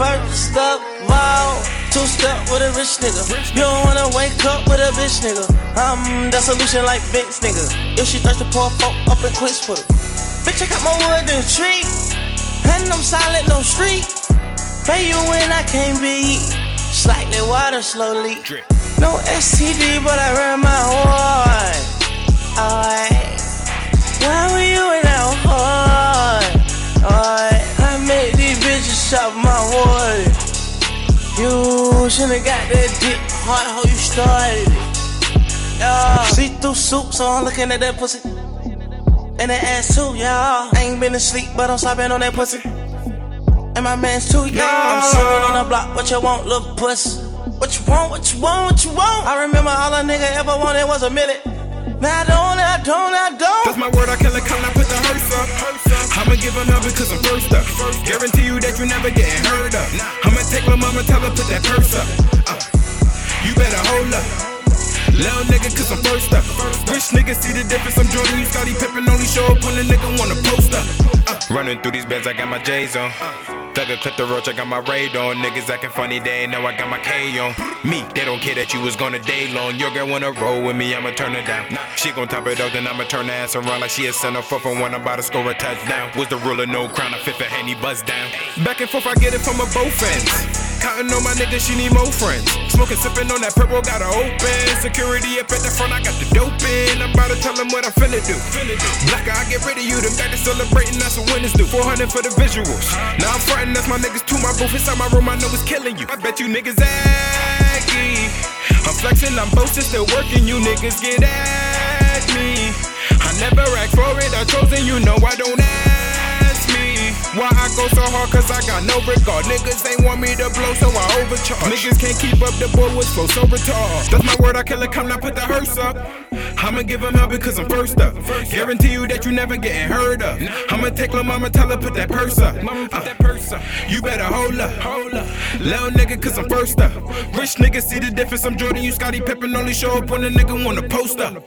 First up, all, two step with a rich nigga. You don't wanna wake up with a bitch nigga. I'm the solution like Vince nigga. If she thirsty, pour folk up and quits for her. Bitch, I got more wood than a tree. And I'm silent, no street. Pay you when I can't be. Slightly water, slowly. No STD, but I ran my horn. You should've got that dick hard how you started it. Yeah. See through soup, so I'm looking at that pussy. And that ass too. I ain't been asleep, but I'm slopping on that pussy. And my man's too, yeah. I'm sitting on the block, what you want, little puss? What you want, what you want, what you want? I remember all a nigga ever wanted was a minute. Now I don't, I don't, I don't. That's my word, I kill a count, I put the hearse up. I'ma give up because I'm first up. Guarantee you that you never getting heard of. My mama, tell her put that purse up. Uh, you better hold up. Little nigga, cause I'm first up. Rich nigga see the difference. I'm Jordan, you Scottie Pippen, only show up when a nigga wanna post up. Uh, running through these beds, I got my J's on. Thugger clip the roach, I got my raid on. Niggas acting funny, they ain't know I got my K on. Me, they don't care that you was gonna day long. Your girl wanna roll with me, I'ma turn her down. She gon' top it up, then I'ma turn her ass around like she a center for from when I'm about to score a touchdown. Was the ruler, no crown, I fit for Henny buzz down. Back and forth, I get it from a both ends. Counting on my niggas, she need more friends. Smoking, sipping on that purple, got her open. Security up at the front, I got the dope in. I'm about to tell them what I'm finna do. Blacker, I get rid of you, them back to celebrating, that's what winners do. 400 for the visuals. Now I'm frontin', that's my niggas too. My booth inside my room, I know it's killing you. I bet you niggas aggy. I'm flexing, I'm boasting, still working. You niggas get at me. I never asked for it, I chosen, you know I don't I go so hard, cause I got no regard. Niggas ain't want me to blow, so I overcharge. Niggas can't keep up, the boy was flow so retarded. That's my word, I kill it, come now put the hearse up. I'ma give him up because I'm first up. Guarantee you that you never getting heard of. I'ma take my mama, tell her put that purse up. Uh, you better hold up. Little nigga, cause I'm first up. Rich niggas see the difference. I'm Jordan, you Scottie Pippen, only show up when a nigga wanna post up.